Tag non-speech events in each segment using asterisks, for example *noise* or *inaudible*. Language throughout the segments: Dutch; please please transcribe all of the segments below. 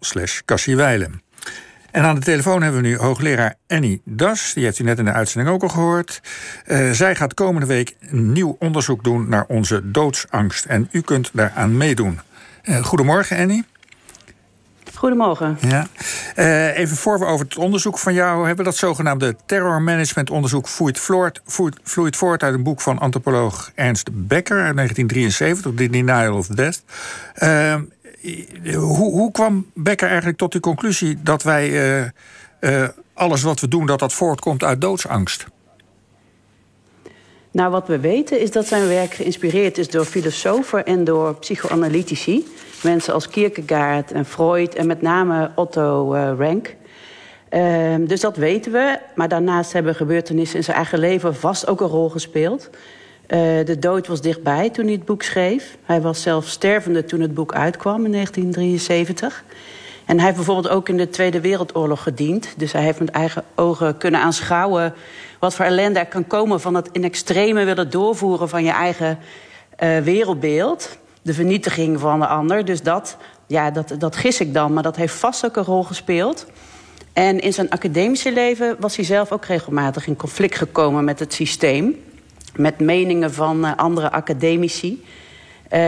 slash Cassiewijlen. En aan de telefoon hebben we nu hoogleraar Annie Das. Die heeft u net in de uitzending ook al gehoord. Uh, zij gaat komende week een nieuw onderzoek doen naar onze doodsangst. En u kunt daaraan meedoen. Uh, goedemorgen, Annie. Goedemorgen. Ja. Uh, even voor we over het onderzoek van jou hebben. Dat zogenaamde terrormanagementonderzoek vloeit, vloeit voort uit een boek van antropoloog Ernst Becker uit 1973, The Denial of Death. Hoe, hoe, kwam Becker eigenlijk tot de conclusie dat wij uh, uh, alles wat we doen, dat dat voortkomt uit doodsangst? Nou, wat we weten is dat zijn werk geïnspireerd is door filosofen en door psychoanalytici. Mensen als Kierkegaard en Freud en met name Otto uh, Rank. Uh, dus dat weten we. Maar daarnaast hebben gebeurtenissen in zijn eigen leven vast ook een rol gespeeld. Uh, de dood was dichtbij toen hij het boek schreef. Hij was zelf stervende toen het boek uitkwam in 1973. En hij heeft bijvoorbeeld ook in de Tweede Wereldoorlog gediend. Dus hij heeft met eigen ogen kunnen aanschouwen wat voor ellende er kan komen van het in extreme willen doorvoeren van je eigen uh, wereldbeeld. De vernietiging van de ander. Dus dat, ja, dat, dat gis ik dan, maar dat heeft vast ook een rol gespeeld. En in zijn academische leven was hij zelf ook regelmatig in conflict gekomen met het systeem. Met meningen van uh, andere academici. Uh,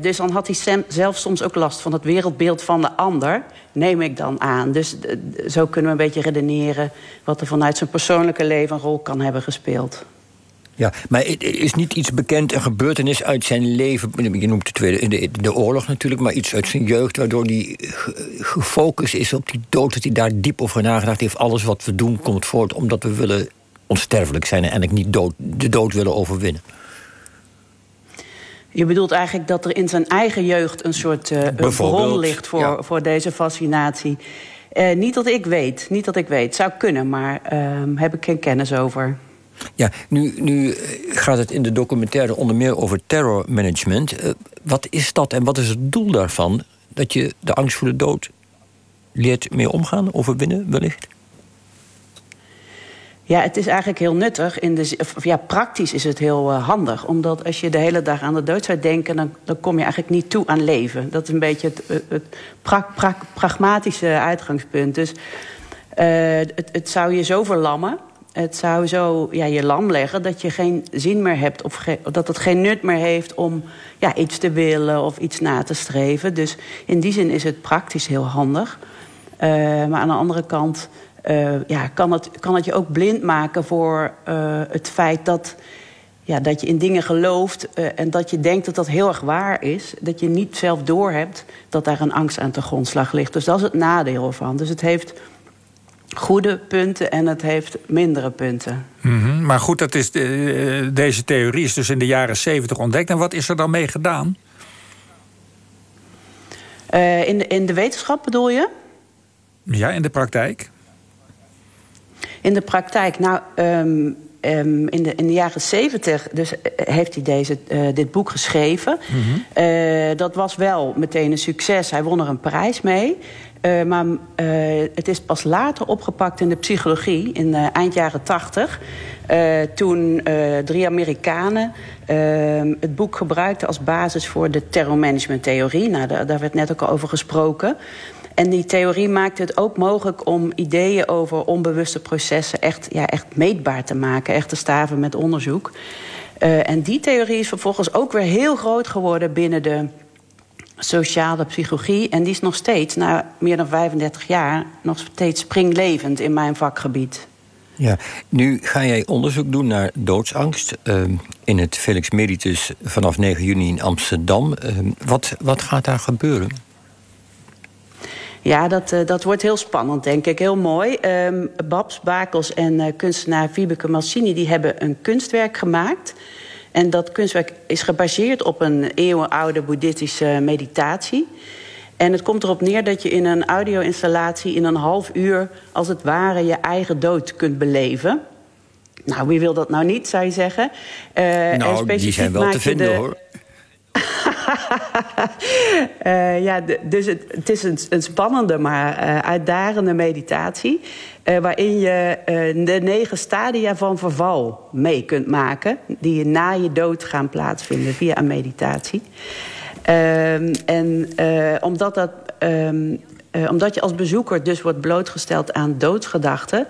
dus dan had hij zelf soms ook last van het wereldbeeld van de ander, neem ik dan aan. Dus uh, zo kunnen we een beetje redeneren wat er vanuit zijn persoonlijke leven een rol kan hebben gespeeld. Ja, maar is niet iets bekend, een gebeurtenis uit zijn leven... je noemt de, de, de oorlog natuurlijk, maar iets uit zijn jeugd... waardoor hij gefocust is op die dood, dat hij daar diep over nagedacht heeft. Alles wat we doen komt voort omdat we willen onsterfelijk zijn... en eigenlijk niet dood, de dood willen overwinnen. Je bedoelt eigenlijk dat er in zijn eigen jeugd een soort uh, bron ligt voor, ja. voor deze fascinatie. Uh, niet dat ik weet, niet dat ik weet. Zou kunnen, maar uh, heb ik geen kennis over. Ja, nu, nu gaat het in de documentaire onder meer over terrormanagement. Wat is dat en wat is het doel daarvan? Dat je de angst voor de dood leert mee omgaan, overwinnen wellicht? Ja, het is eigenlijk heel nuttig. In de, ja, praktisch is het heel uh, handig. Omdat als je de hele dag aan de dood zou denken... Dan, dan kom je eigenlijk niet toe aan leven. Dat is een beetje het, het pra, pra, pragmatische uitgangspunt. Dus uh, het, het zou je zo verlammen. Het zou zo ja, je lam leggen dat je geen zin meer hebt... of dat het geen nut meer heeft om ja, iets te willen of iets na te streven. Dus in die zin is het praktisch heel handig. Uh, maar aan de andere kant... Uh, ja, kan, het, kan het je ook blind maken voor uh, het feit dat, ja, dat je in dingen gelooft uh, en dat je denkt dat dat heel erg waar is. Dat je niet zelf doorhebt dat daar een angst aan de grondslag ligt. Dus dat is het nadeel ervan. Dus het heeft goede punten en het heeft mindere punten. Mm -hmm. Maar goed, dat is de, deze theorie is dus in de jaren zeventig ontdekt. En wat is er dan mee gedaan? in, de, in de wetenschap bedoel je? Ja, in de praktijk. In de praktijk, nou, um, um, in, de, in de jaren zeventig dus heeft hij deze, uh, dit boek geschreven. Mm -hmm. uh, dat was wel meteen een succes. Hij won er een prijs mee. Uh, maar het is pas later opgepakt in de psychologie, in eind jaren tachtig. toen drie Amerikanen ehm, het boek gebruikten als basis voor de terrormanagementtheorie. Nou, daar, daar werd net ook al over gesproken. En die theorie maakt het ook mogelijk om ideeën over onbewuste processen echt, ja, echt meetbaar te maken, echt te staven met onderzoek. Uh, en die theorie is vervolgens ook weer heel groot geworden binnen de sociale psychologie. En die is nog steeds, na meer dan 35 jaar, nog steeds springlevend in mijn vakgebied. Ja, nu ga jij onderzoek doen naar doodsangst uh, in het Felix Meditus vanaf 9 juni in Amsterdam. Uh, wat, wat gaat daar gebeuren? Ja, dat, uh, dat wordt heel spannend, denk ik. Heel mooi. Um, Babs Bakels en uh, kunstenaar Vibeke Massini... die hebben een kunstwerk gemaakt. En dat kunstwerk is gebaseerd op een eeuwenoude boeddhistische meditatie. En het komt erop neer dat je in een audio-installatie... in een half uur, als het ware, je eigen dood kunt beleven... Nou, wie wil dat nou niet, zou je zeggen? Uh, nou, die zijn wel te vinden, de... hoor. Uh, *laughs* ja, dus het, is een, een, spannende, maar uh, uitdagende meditatie. Uh, waarin je de negen stadia van verval mee kunt maken. Die je na je dood gaan plaatsvinden via een meditatie. Ehm, en omdat dat um, eh, omdat je als bezoeker dus wordt blootgesteld aan doodsgedachten.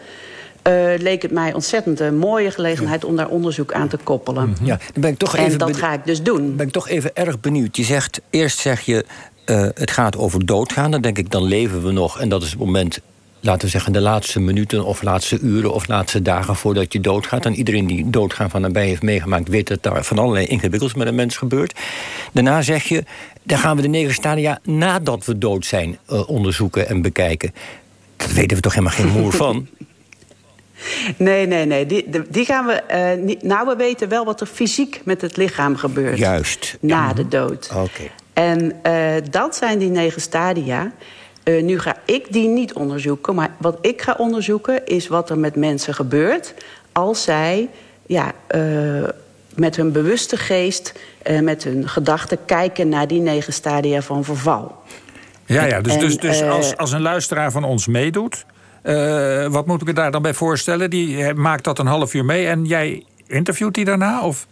Uh, leek het mij ontzettend een mooie gelegenheid om daar onderzoek aan te koppelen. Mhm. Ja, dan ben ik toch en even dat ga ik dus doen. Ben ik toch even erg benieuwd. Je zegt, eerst zeg je, uh, het gaat over doodgaan. Dan denk ik, dan leven we nog. En dat is het moment laten we zeggen, de laatste minuten of laatste uren of laatste dagen voordat je doodgaat. En iedereen die doodgaan van nabij heeft meegemaakt, weet dat daar van allerlei ingewikkelds met een mens gebeurt. Daarna zeg je, dan gaan we de negen stadia nadat we dood zijn uh, onderzoeken en bekijken. Dat weten we toch helemaal geen moer *laughs* van? Nee, nee, nee. Die, die gaan we. Uh, niet, nou, we weten wel wat er fysiek met het lichaam gebeurt. Juist. Na de dood. Oké. En uh, dat zijn die negen stadia. Uh, nu ga ik die niet onderzoeken. Maar wat ik ga onderzoeken is wat er met mensen gebeurt. als zij ja, uh, met hun bewuste geest, uh, met hun gedachten kijken naar die negen stadia van verval. Ja, ja dus, en, dus, dus als, als een luisteraar van ons meedoet. Wat moet ik me daar dan bij voorstellen? Die maakt dat een half uur mee en jij interviewt die daarna? Of?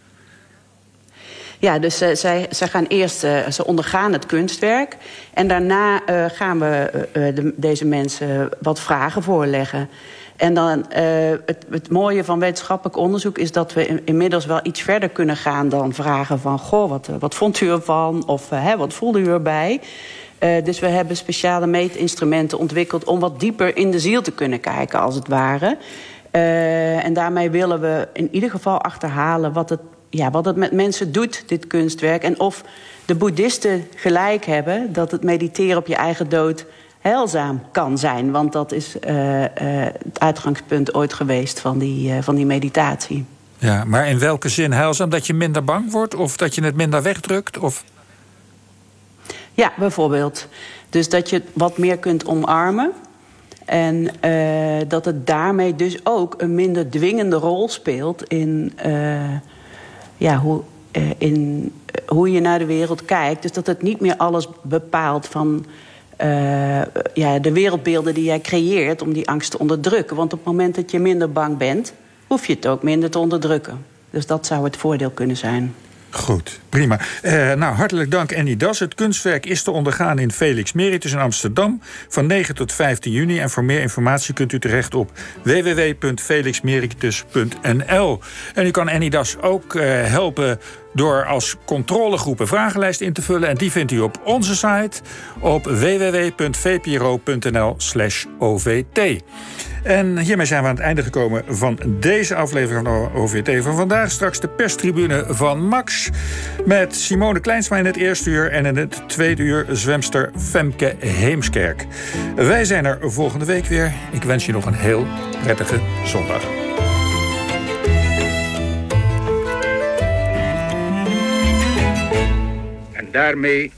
Ja, dus uh, zij, zij gaan eerst, ze ondergaan het kunstwerk. En daarna gaan we de, deze mensen wat vragen voorleggen. En dan het, het, mooie van wetenschappelijk onderzoek is dat we in, inmiddels wel iets verder kunnen gaan dan vragen van: Goh, wat, wat vond u ervan? Of hè, wat voelde u erbij? Dus we hebben speciale meetinstrumenten ontwikkeld om wat dieper in de ziel te kunnen kijken, als het ware. en daarmee willen we in ieder geval achterhalen wat het ja, wat het met mensen doet, dit kunstwerk. En of de boeddhisten gelijk hebben dat het mediteren op je eigen dood heilzaam kan zijn. Want dat is uh, het uitgangspunt ooit geweest van die, van die meditatie. Ja, maar in welke zin heilzaam? Dat je minder bang wordt of dat je het minder wegdrukt? Of... Ja, bijvoorbeeld. Dus dat je wat meer kunt omarmen. En dat het daarmee dus ook een minder dwingende rol speelt in ja, hoe, uh, in, hoe je naar de wereld kijkt. Dus dat het niet meer alles bepaalt van ja, de wereldbeelden die jij creëert om die angst te onderdrukken. Want op het moment dat je minder bang bent, hoef je het ook minder te onderdrukken. Dus dat zou het voordeel kunnen zijn. Goed, prima. Uh, nou, hartelijk dank Annie Das. Het kunstwerk is te ondergaan in Felix Meritus in Amsterdam van 9 tot 15 juni. En voor meer informatie kunt u terecht op www.felixmeritus.nl. En u kan Annie Das ook uh, helpen door als controlegroep een vragenlijst in te vullen. En die vindt u op onze site op www.vpro.nl/ovt. En hiermee zijn we aan het einde gekomen van deze aflevering van OVT van vandaag. Straks de perstribune van Max. Met Simone Kleinsma in het eerste uur en in het tweede uur zwemster Femke Heemskerk. Wij zijn er volgende week weer. Ik wens je nog een heel prettige zondag. Daarmee